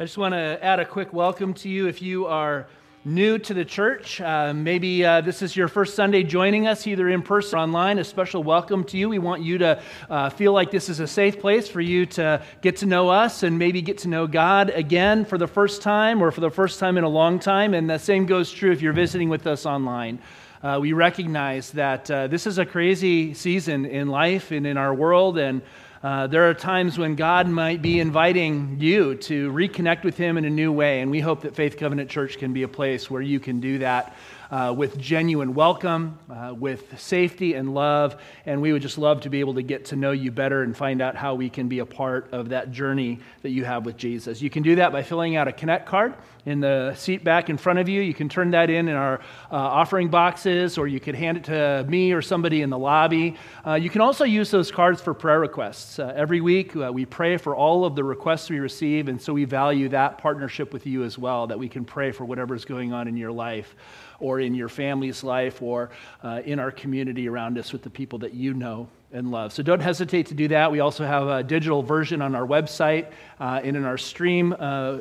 I just want to add a quick welcome to you if you are new to the church. Uh, maybe uh, this is your first Sunday joining us, either in person or online. A special welcome to you. We want you to uh, feel like this is a safe place for you to get to know us and maybe get to know God again for the first time or for the first time in a long time. And the same goes true if you're visiting with us online. Uh, we recognize that uh, this is a crazy season in life and in our world, and uh, there are times when God might be inviting you to reconnect with Him in a new way, and we hope that Faith Covenant Church can be a place where you can do that uh, with genuine welcome, uh, with safety and love. And we would just love to be able to get to know you better and find out how we can be a part of that journey that you have with Jesus. You can do that by filling out a Connect card in the seat back in front of you. You can turn that in in our uh, offering boxes, or you could hand it to me or somebody in the lobby. Uh, you can also use those cards for prayer requests. Uh, every week, uh, we pray for all of the requests we receive, and so we value that partnership with you as well, that we can pray for whatever's going on in your life or in your family's life or uh, in our community around us with the people that you know and love. So don't hesitate to do that. We also have a digital version on our website uh, and in our stream uh, uh,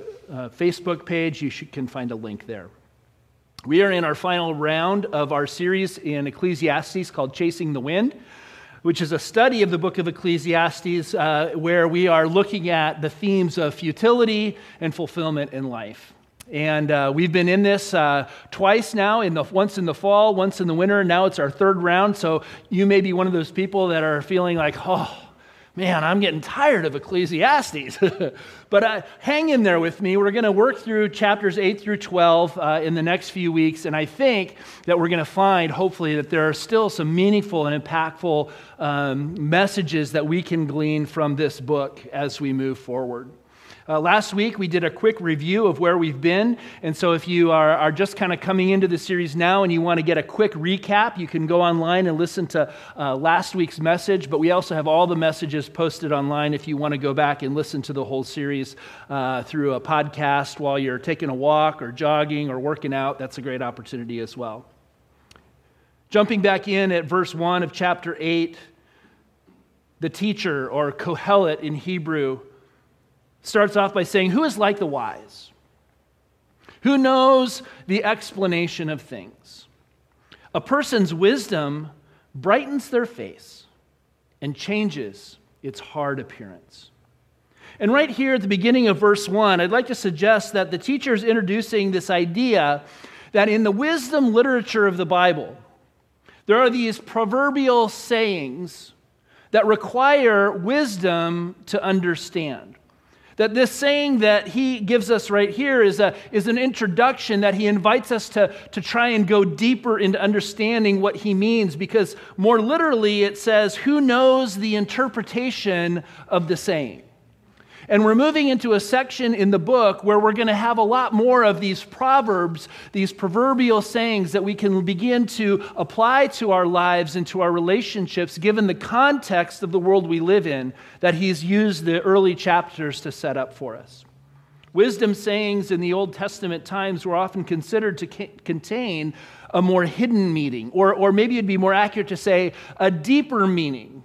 Facebook page. You should, can find a link there. We are in our final round of our series in Ecclesiastes called Chasing the Wind which is a study of the book of Ecclesiastes, uh, where we are looking at the themes of futility and fulfillment in life. And uh, we've been in this uh, twice now, in the, once in the fall, once in the winter. Now it's our third round. So you may be one of those people that are feeling like, oh, man, I'm getting tired of Ecclesiastes. but uh, hang in there with me. We're going to work through chapters 8 through 12 uh, in the next few weeks. And I think that we're going to find, hopefully, that there are still some meaningful and impactful um, messages that we can glean from this book as we move forward. Uh, last week, we did a quick review of where we've been. And so, if you are, are just kind of coming into the series now and you want to get a quick recap, you can go online and listen to uh, last week's message. But we also have all the messages posted online if you want to go back and listen to the whole series uh, through a podcast while you're taking a walk or jogging or working out. That's a great opportunity as well. Jumping back in at verse 1 of chapter 8, the teacher, or Kohelet in Hebrew, starts off by saying, Who is like the wise? Who knows the explanation of things? A person's wisdom brightens their face and changes its hard appearance. And right here at the beginning of verse 1, I'd like to suggest that the teacher is introducing this idea that in the wisdom literature of the Bible, there are these proverbial sayings that require wisdom to understand. That this saying that he gives us right here is, a, is an introduction that he invites us to, to try and go deeper into understanding what he means, because more literally it says, Who knows the interpretation of the saying? And we're moving into a section in the book where we're going to have a lot more of these proverbs, these proverbial sayings that we can begin to apply to our lives and to our relationships, given the context of the world we live in that he's used the early chapters to set up for us. Wisdom sayings in the Old Testament times were often considered to contain a more hidden meaning, or, or maybe it'd be more accurate to say a deeper meaning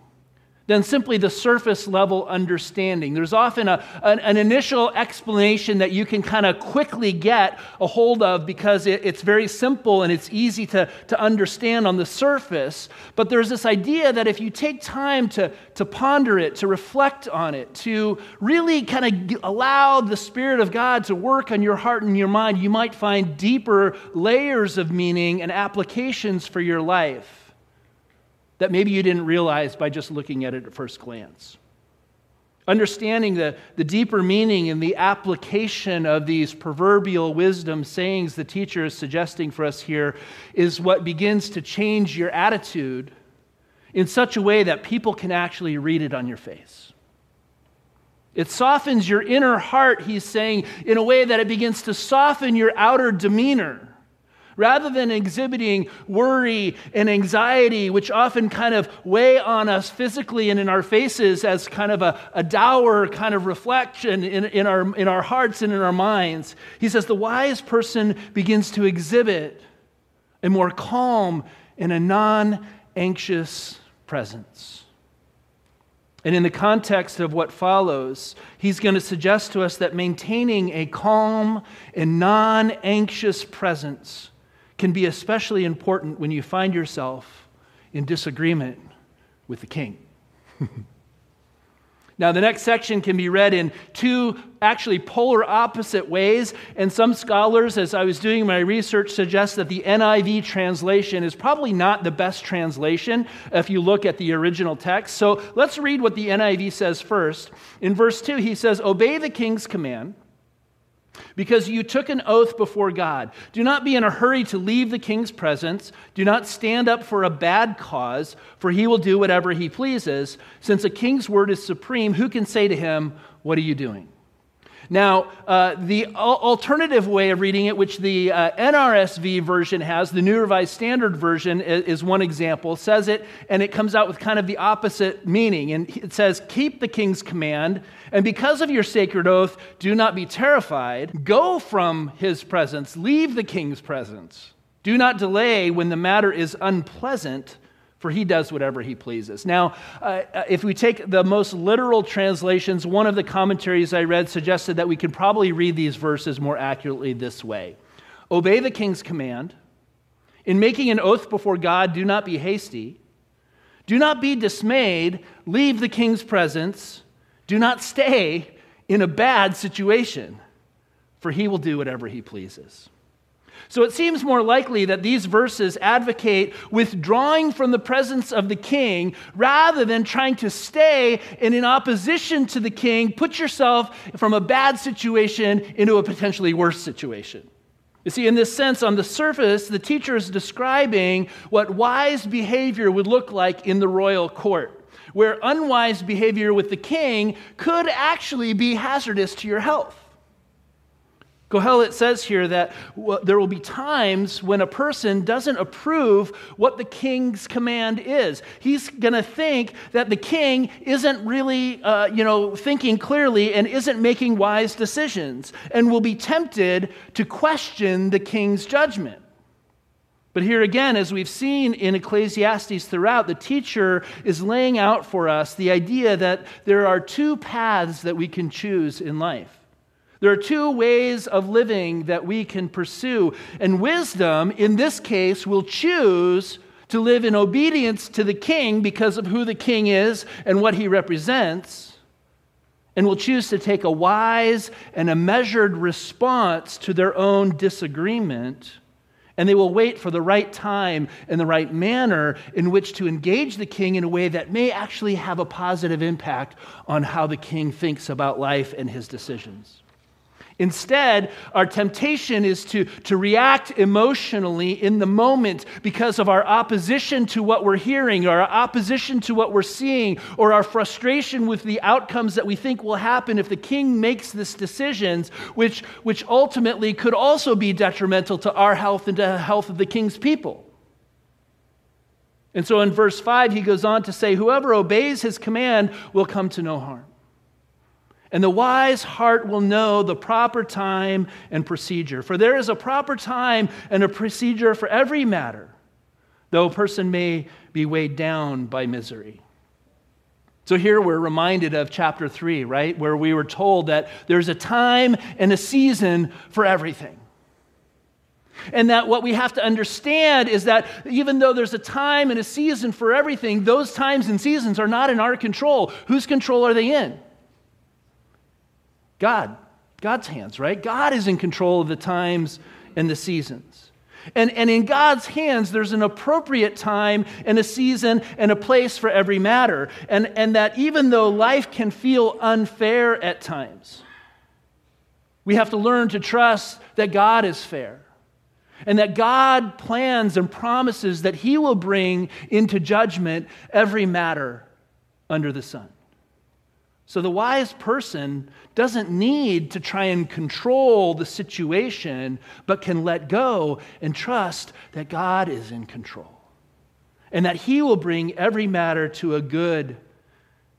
than simply the surface level understanding. There's often a, an, an, initial explanation that you can kind of quickly get a hold of because it, it's very simple and it's easy to, to understand on the surface. But there's this idea that if you take time to, to ponder it, to reflect on it, to really kind of allow the Spirit of God to work on your heart and your mind, you might find deeper layers of meaning and applications for your life that maybe you didn't realize by just looking at it at first glance. Understanding the, the deeper meaning and the application of these proverbial wisdom sayings the teacher is suggesting for us here is what begins to change your attitude in such a way that people can actually read it on your face. It softens your inner heart, he's saying, in a way that it begins to soften your outer demeanor. Rather than exhibiting worry and anxiety, which often kind of weigh on us physically and in our faces as kind of a, a dour kind of reflection in, in, our, in our hearts and in our minds, he says the wise person begins to exhibit a more calm and a non anxious presence. And in the context of what follows, he's going to suggest to us that maintaining a calm and non anxious presence can be especially important when you find yourself in disagreement with the king. Now, the next section can be read in two actually polar opposite ways, and some scholars, as I was doing my research, suggest that the NIV translation is probably not the best translation if you look at the original text. So let's read what the NIV says first. In verse 2, he says, Obey the king's command because you took an oath before God. Do not be in a hurry to leave the king's presence. Do not stand up for a bad cause, for he will do whatever he pleases. Since a king's word is supreme, who can say to him, What are you doing? Now, uh, the alternative way of reading it, which the uh, NRSV version has, the New Revised Standard Version is, is one example, says it, and it comes out with kind of the opposite meaning. And it says, Keep the king's command, and because of your sacred oath, do not be terrified. Go from his presence, leave the king's presence. Do not delay when the matter is unpleasant for he does whatever he pleases. Now, uh, uh, if we take the most literal translations, one of the commentaries I read suggested that we could probably read these verses more accurately this way Obey the king's command. In making an oath before God, do not be hasty. Do not be dismayed. Leave the king's presence. Do not stay in a bad situation, for he will do whatever he pleases. So it seems more likely that these verses advocate withdrawing from the presence of the king rather than trying to stay and in opposition to the king, put yourself from a bad situation into a potentially worse situation. You see, in this sense, on the surface, the teacher is describing what wise behavior would look like in the royal court, where unwise behavior with the king could actually be hazardous to your health. Kohelet says here that there will be times when a person doesn't approve what the king's command is. He's going to think that the king isn't really, uh, you know, thinking clearly and isn't making wise decisions and will be tempted to question the king's judgment. But here again, as we've seen in Ecclesiastes throughout, the teacher is laying out for us the idea that there are two paths that we can choose in life. There are two ways of living that we can pursue. And wisdom, in this case, will choose to live in obedience to the king because of who the king is and what he represents, and will choose to take a wise and a measured response to their own disagreement. And they will wait for the right time and the right manner in which to engage the king in a way that may actually have a positive impact on how the king thinks about life and his decisions. Instead, our temptation is to, to react emotionally in the moment because of our opposition to what we're hearing, or our opposition to what we're seeing, or our frustration with the outcomes that we think will happen if the king makes this decisions, which, which ultimately could also be detrimental to our health and to the health of the king's people. And so in verse 5, he goes on to say, Whoever obeys his command will come to no harm. And the wise heart will know the proper time and procedure. For there is a proper time and a procedure for every matter, though a person may be weighed down by misery. So here we're reminded of chapter 3, right? Where we were told that there's a time and a season for everything. And that what we have to understand is that even though there's a time and a season for everything, those times and seasons are not in our control. Whose control are they in? God, God's hands, right? God is in control of the times and the seasons. And, and in God's hands, there's an appropriate time and a season and a place for every matter. And, and that even though life can feel unfair at times, we have to learn to trust that God is fair and that God plans and promises that He will bring into judgment every matter under the sun. So the wise person doesn't need to try and control the situation, but can let go and trust that God is in control and that He will bring every matter to a good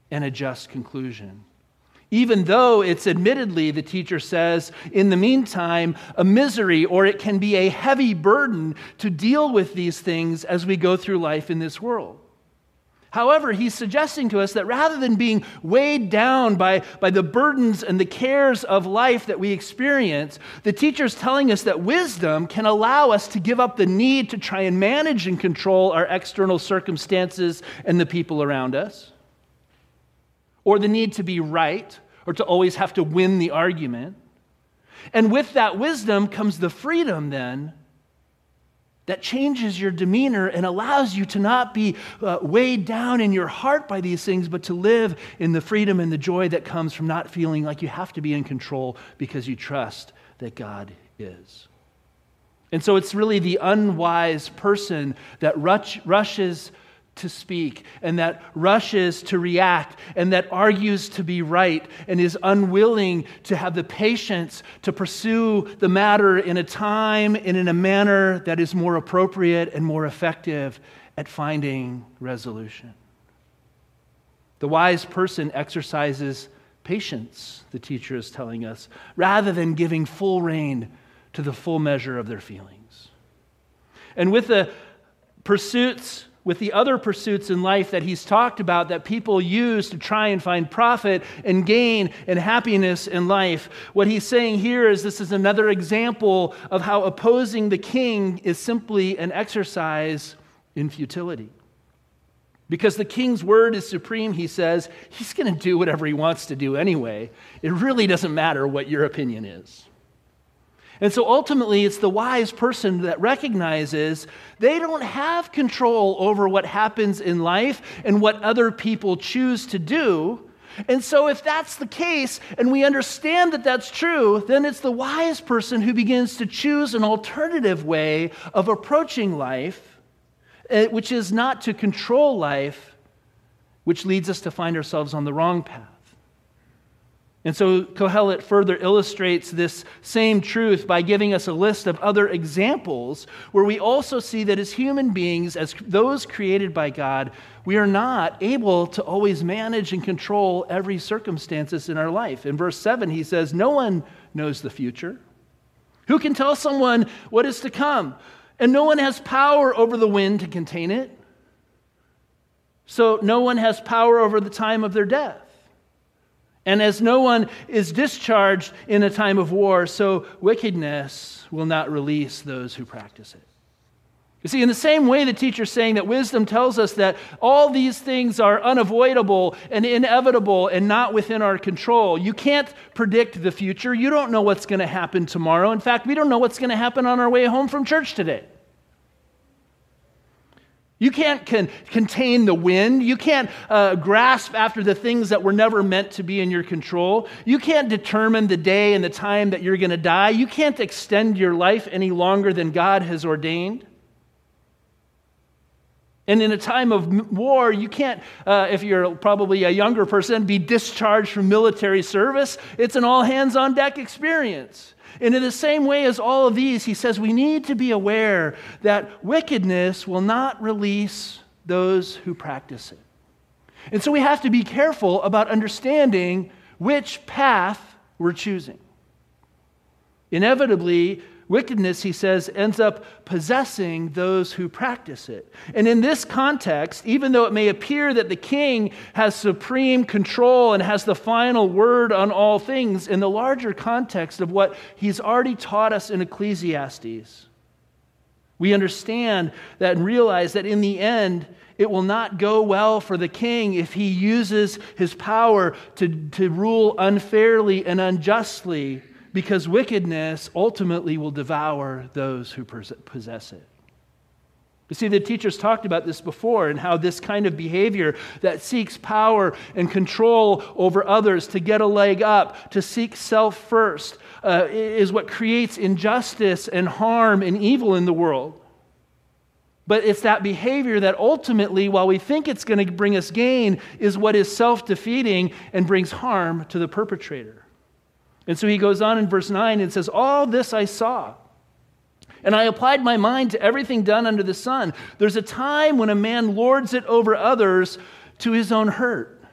and a just conclusion. Even though it's admittedly, the teacher says, in the meantime, a misery or it can be a heavy burden to deal with these things as we go through life in this world. However, he's suggesting to us that rather than being weighed down by, by the burdens and the cares of life that we experience, the teacher is telling us that wisdom can allow us to give up the need to try and manage and control our external circumstances and the people around us, or the need to be right, or to always have to win the argument. And with that wisdom comes the freedom then that changes your demeanor and allows you to not be uh, weighed down in your heart by these things, but to live in the freedom and the joy that comes from not feeling like you have to be in control because you trust that God is. And so it's really the unwise person that rush, rushes to speak and that rushes to react and that argues to be right and is unwilling to have the patience to pursue the matter in a time and in a manner that is more appropriate and more effective at finding resolution. The wise person exercises patience, the teacher is telling us, rather than giving full rein to the full measure of their feelings. And with the pursuits with the other pursuits in life that he's talked about that people use to try and find profit and gain and happiness in life. What he's saying here is this is another example of how opposing the king is simply an exercise in futility. Because the king's word is supreme, he says, he's going to do whatever he wants to do anyway. It really doesn't matter what your opinion is. And so ultimately, it's the wise person that recognizes they don't have control over what happens in life and what other people choose to do. And so, if that's the case, and we understand that that's true, then it's the wise person who begins to choose an alternative way of approaching life, eh, which is not to control life, which leads us to find ourselves on the wrong path. And so Kohelet further illustrates this same truth by giving us a list of other examples where we also see that as human beings, as those created by God, we are not able to always manage and control every circumstances in our life. In verse 7, he says, No one knows the future. Who can tell someone what is to come? And no one has power over the wind to contain it. So no one has power over the time of their death. And as no one is discharged in a time of war, so wickedness will not release those who practice it. You see, in the same way, the teacher's saying that wisdom tells us that all these things are unavoidable and inevitable and not within our control. You can't predict the future. You don't know what's going to happen tomorrow. In fact, we don't know what's going to happen on our way home from church today. You can't con- contain the wind. You can't uh, grasp after the things that were never meant to be in your control. You can't determine the day and the time that you're going to die. You can't extend your life any longer than God has ordained. And in a time of war, you can't, uh, if you're probably a younger person, be discharged from military service. It's an all hands on deck experience. And in the same way as all of these, he says we need to be aware that wickedness will not release those who practice it. And so we have to be careful about understanding which path we're choosing. Inevitably, Wickedness, he says, ends up possessing those who practice it. And in this context, even though it may appear that the king has supreme control and has the final word on all things, in the larger context of what he's already taught us in Ecclesiastes, we understand that and realize that in the end, it will not go well for the king if he uses his power to, to rule unfairly and unjustly because wickedness ultimately will devour those who possess it. You see, the teachers talked about this before and how this kind of behavior that seeks power and control over others to get a leg up, to seek self first, uh, is what creates injustice and harm and evil in the world. But it's that behavior that ultimately, while we think it's going to bring us gain, is what is self defeating and brings harm to the perpetrator. And so he goes on in verse 9 and says, All this I saw. And I applied my mind to everything done under the sun. There's a time when a man lords it over others to his own hurt.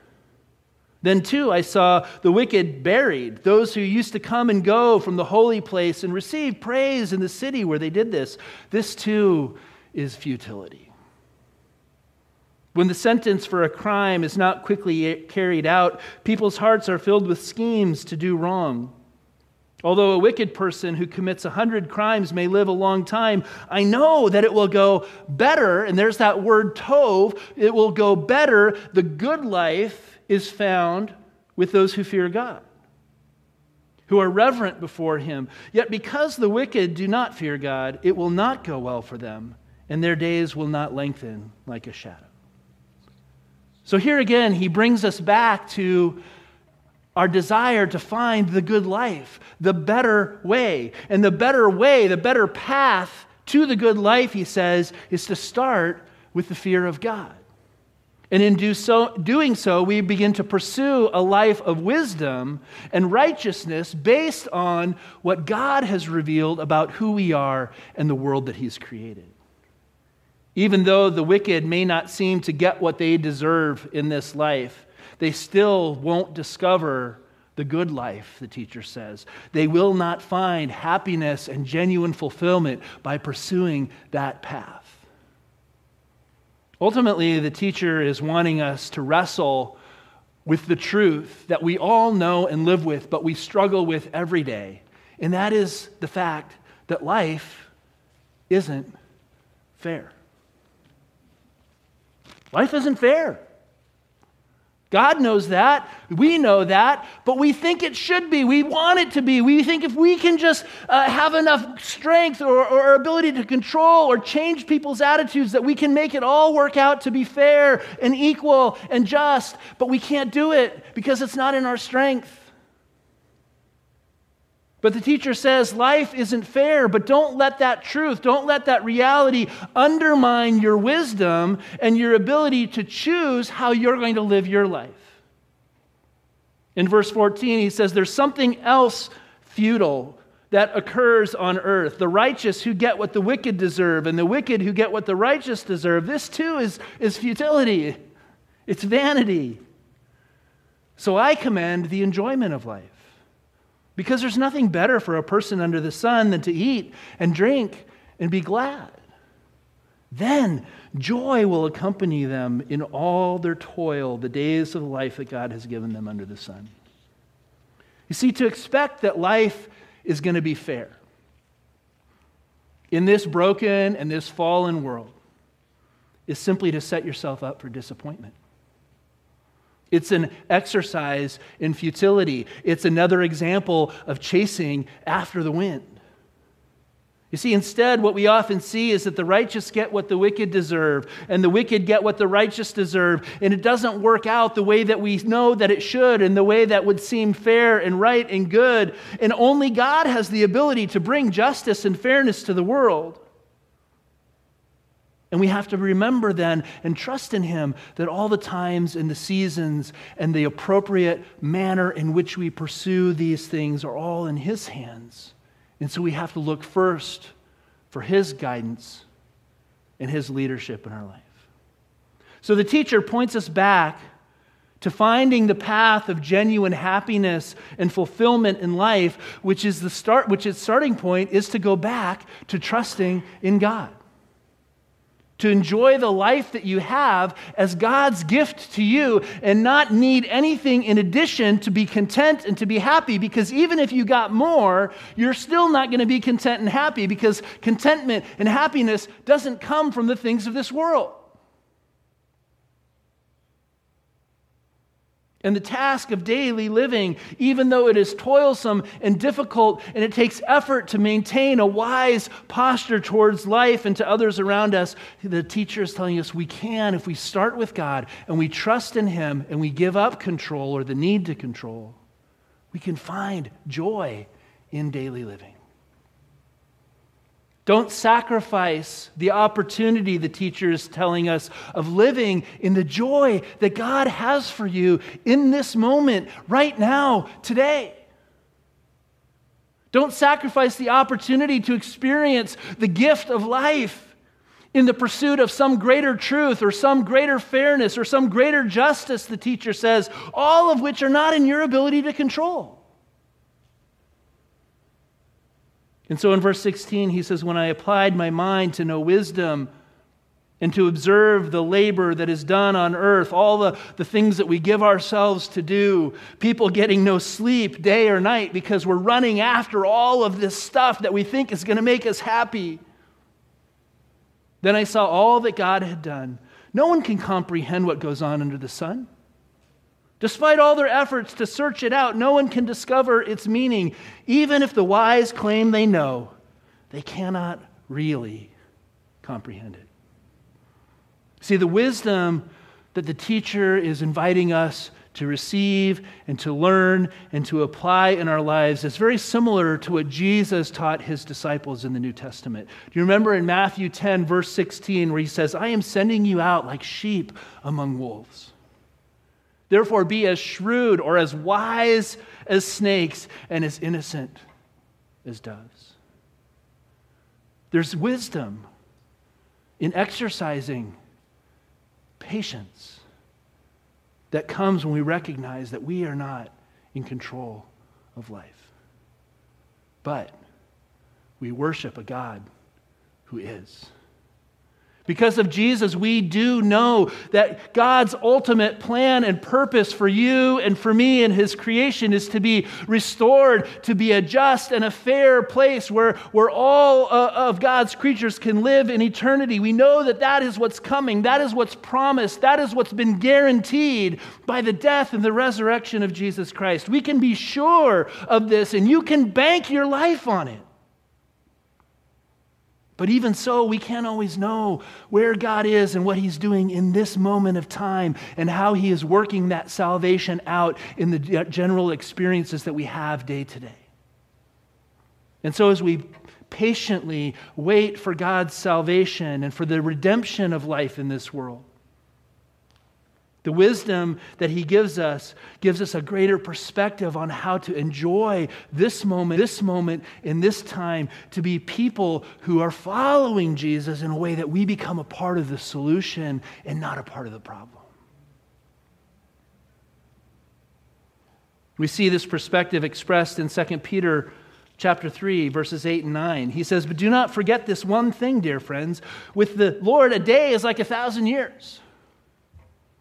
Then, too, I saw the wicked buried, those who used to come and go from the holy place and receive praise in the city where they did this. This, too, is futility. When the sentence for a crime is not quickly carried out, people's hearts are filled with schemes to do wrong. Although a wicked person who commits a hundred crimes may live a long time, I know that it will go better, and there's that word tov, it will go better. The good life is found with those who fear God, who are reverent before Him. Yet because the wicked do not fear God, it will not go well for them, and their days will not lengthen like a shadow. So here again, he brings us back to our desire to find the good life, the better way. And the better way, the better path to the good life, he says, is to start with the fear of God. And in do so, doing so, we begin to pursue a life of wisdom and righteousness based on what God has revealed about who we are and the world that He's created. Even though the wicked may not seem to get what they deserve in this life, they still won't discover the good life, the teacher says. They will not find happiness and genuine fulfillment by pursuing that path. Ultimately, the teacher is wanting us to wrestle with the truth that we all know and live with, but we struggle with every day. And that is the fact that life isn't fair. Life isn't fair. God knows that. We know that. But we think it should be. We want it to be. We think if we can just uh, have enough strength or, or ability to control or change people's attitudes, that we can make it all work out to be fair and equal and just. But we can't do it because it's not in our strength. But the teacher says life isn't fair, but don't let that truth, don't let that reality undermine your wisdom and your ability to choose how you're going to live your life. In verse 14, he says, There's something else futile that occurs on earth. The righteous who get what the wicked deserve, and the wicked who get what the righteous deserve. This too is, is futility, it's vanity. So I commend the enjoyment of life. Because there's nothing better for a person under the sun than to eat and drink and be glad. Then joy will accompany them in all their toil, the days of life that God has given them under the sun. You see, to expect that life is going to be fair in this broken and this fallen world is simply to set yourself up for disappointment. It's an exercise in futility. It's another example of chasing after the wind. You see, instead, what we often see is that the righteous get what the wicked deserve, and the wicked get what the righteous deserve, and it doesn't work out the way that we know that it should, and the way that would seem fair and right and good. And only God has the ability to bring justice and fairness to the world. And we have to remember then and trust in Him that all the times and the seasons and the appropriate manner in which we pursue these things are all in His hands. And so we have to look first for His guidance and His leadership in our life. So the teacher points us back to finding the path of genuine happiness and fulfillment in life, which is the start, which its starting point is to go back to trusting in God to enjoy the life that you have as God's gift to you and not need anything in addition to be content and to be happy. Because even if you got more, you're still not going to be content and happy because contentment and happiness doesn't come from the things of this world. And the task of daily living, even though it is toilsome and difficult, and it takes effort to maintain a wise posture towards life and to others around us, the teacher is telling us we can if we start with God and we trust in Him and we give up control or the need to control. We can find joy in daily living. Don't sacrifice the opportunity, the teacher is telling us, of living in the joy that God has for you in this moment, right now, today. Don't sacrifice the opportunity to experience the gift of life in the pursuit of some greater truth or some greater fairness or some greater justice, the teacher says, all of which are not in your ability to control. And so in verse 16, he says, When I applied my mind to know wisdom and to observe the labor that is done on earth, all the, the things that we give ourselves to do, people getting no sleep day or night because we're running after all of this stuff that we think is going to make us happy. Then I saw all that God had done. No one can comprehend what goes on under the sun. Despite all their efforts to search it out, no one can discover its meaning. Even if the wise claim they know, they cannot really comprehend it. See, the wisdom that the teacher is inviting us to receive and to learn and to apply in our lives is very similar to what Jesus taught his disciples in the New Testament. Do you remember in Matthew 10, verse 16, where he says, I am sending you out like sheep among wolves? Therefore, be as shrewd or as wise as snakes and as innocent as doves. There's wisdom in exercising patience that comes when we recognize that we are not in control of life. But we worship a God who is. Because of Jesus, we do know that God's ultimate plan and purpose for you and for me and His creation is to be restored, to be a just and a fair place where, where all uh, of God's creatures can live in eternity. We know that that is what's coming, that is what's promised, that is what's been guaranteed by the death and the resurrection of Jesus Christ. We can be sure of this, and you can bank your life on it. But even so, we can't always know where God is and what He's doing in this moment of time and how He is working that salvation out in the general experiences that we have day to day. And so, as we patiently wait for God's salvation and for the redemption of life in this world, the wisdom that he gives us gives us a greater perspective on how to enjoy this moment, this moment in this time, to be people who are following Jesus in a way that we become a part of the solution and not a part of the problem. We see this perspective expressed in 2 Peter chapter 3 verses 8 and 9. He says, "But do not forget this one thing, dear friends, with the Lord a day is like a thousand years."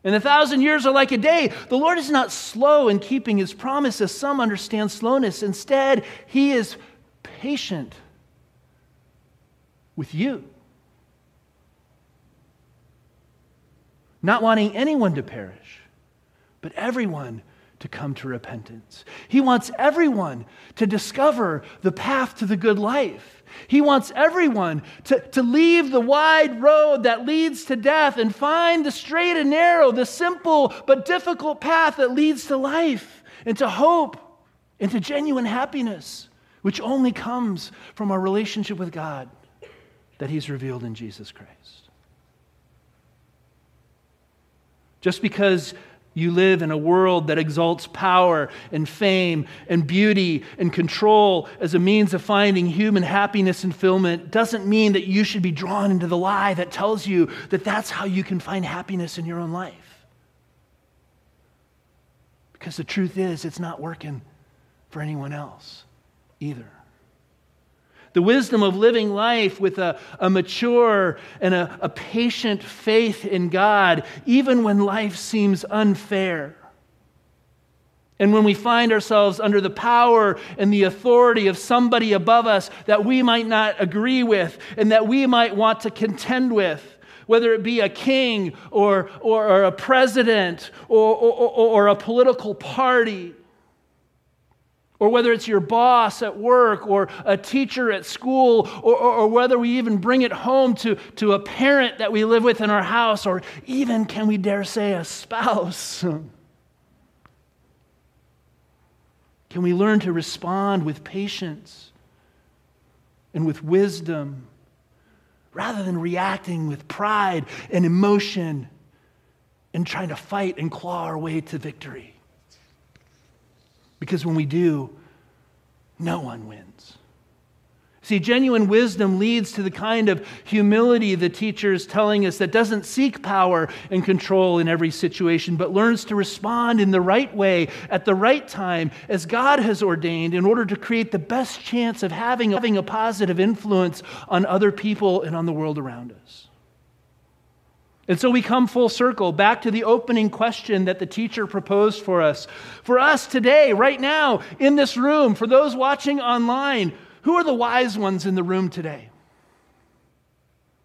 And a thousand years are like a day. The Lord is not slow in keeping his promise, as some understand slowness. Instead, he is patient with you, not wanting anyone to perish, but everyone to come to repentance. He wants everyone to discover the path to the good life. He wants everyone to, to leave the wide road that leads to death and find the straight and narrow, the simple but difficult path that leads to life and to hope and to genuine happiness, which only comes from our relationship with God that He's revealed in Jesus Christ. Just because you live in a world that exalts power and fame and beauty and control as a means of finding human happiness and fulfillment doesn't mean that you should be drawn into the lie that tells you that that's how you can find happiness in your own life. Because the truth is, it's not working for anyone else either. The wisdom of living life with a, a mature and a, a patient faith in God, even when life seems unfair. And when we find ourselves under the power and the authority of somebody above us that we might not agree with and that we might want to contend with, whether it be a king or, or, or a president or, or, or a political party, or whether it's your boss at work or a teacher at school, or, or, or, whether we even bring it home to, to a parent that we live with in our house, or even, can we dare say, a spouse. Can we learn to respond with patience and with wisdom rather than reacting with pride and emotion and trying to fight and claw our way to victory? Because when we do, no one wins. See, genuine wisdom leads to the kind of humility the teacher is telling us that doesn't seek power and control in every situation, but learns to respond in the right way at the right time as God has ordained in order to create the best chance of having, having a positive influence on other people and on the world around us. And so we come full circle back to the opening question that the teacher proposed for us. For us today, right now, in this room, for those watching online, who are the wise ones in the room today?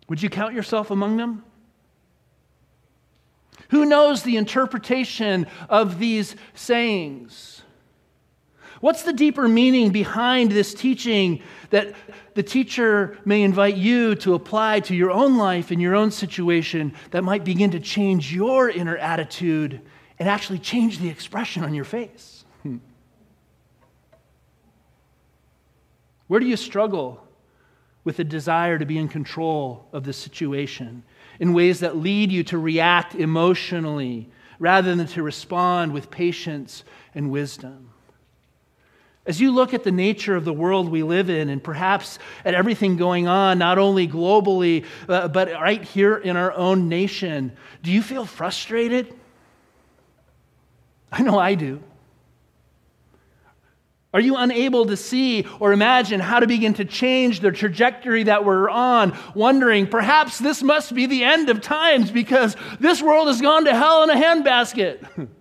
Would you count yourself among them? Who knows the interpretation of these sayings? What's the deeper meaning behind this teaching that the teacher may invite you to apply to your own life and your own situation that might begin to change your inner attitude and actually change the expression on your face? Where do you struggle with a desire to be in control of the situation in ways that lead you to react emotionally rather than to respond with patience and wisdom? As you look at the nature of the world we live in, and perhaps at everything going on, not only globally, uh, but right here in our own nation, do you feel frustrated? I know I do. Are you unable to see or imagine how to begin to change the trajectory that we're on, wondering perhaps this must be the end of times because this world has gone to hell in a handbasket?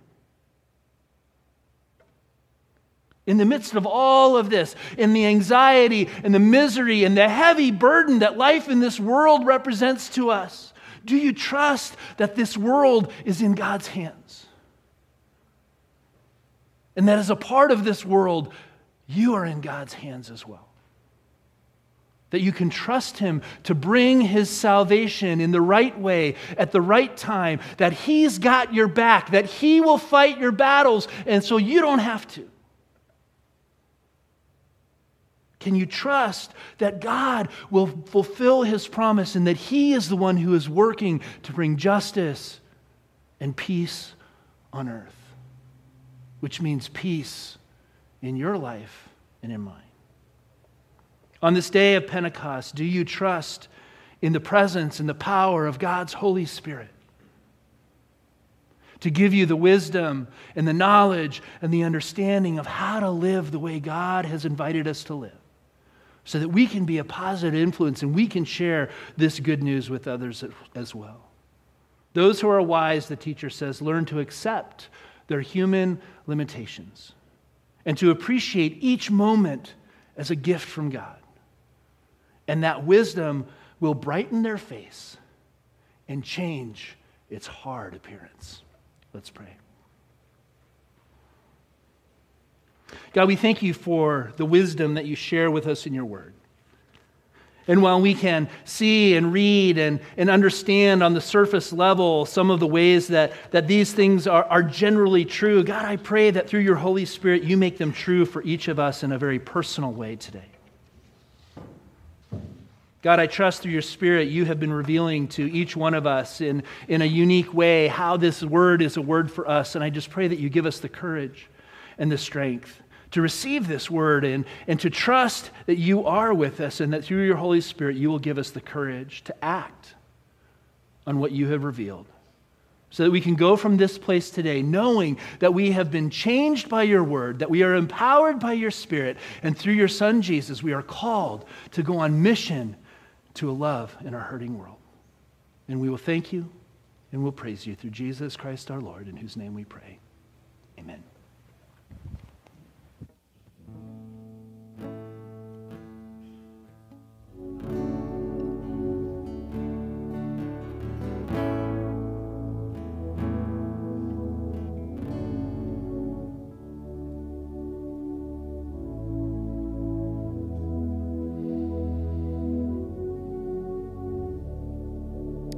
in the midst of all of this, in the anxiety and the misery and the heavy burden that life in this world represents to us, do you trust that this world is in God's hands? And that as a part of this world, you are in God's hands as well. That you can trust Him to bring His salvation in the right way, at the right time, that He's got your back, that He will fight your battles, and so you don't have to. Can you trust that God will fulfill his promise and that he is the one who is working to bring justice and peace on earth? Which means peace in your life and in mine. On this day of Pentecost, do you trust in the presence and the power of God's Holy Spirit? to give you the wisdom and the knowledge and the understanding of how to live the way God has invited us to live so that we can be a positive influence and we can share this good news with others as well. Those who are wise, the teacher says, learn to accept their human limitations and to appreciate each moment as a gift from God. And that wisdom will brighten their face and change its hard appearance. Let's pray. God, we thank you for the wisdom that you share with us in your word. And while we can see and read and, and understand on the surface level some of the ways that, that these things are, are generally true, God, I pray that through your Holy Spirit, you make them true for each of us in a very personal way today. God, I trust through your Spirit you have been revealing to each one of us in, in a unique way how this word is a word for us. And I just pray that you give us the courage and the strength to receive this word and, and to trust that you are with us and that through your Holy Spirit you will give us the courage to act on what you have revealed. So that we can go from this place today knowing that we have been changed by your word, that we are empowered by your spirit, and through your son Jesus, we are called to go on mission to a love in our hurting world. And we will thank you and we'll praise you through Jesus Christ our Lord, in whose name we pray. Amen.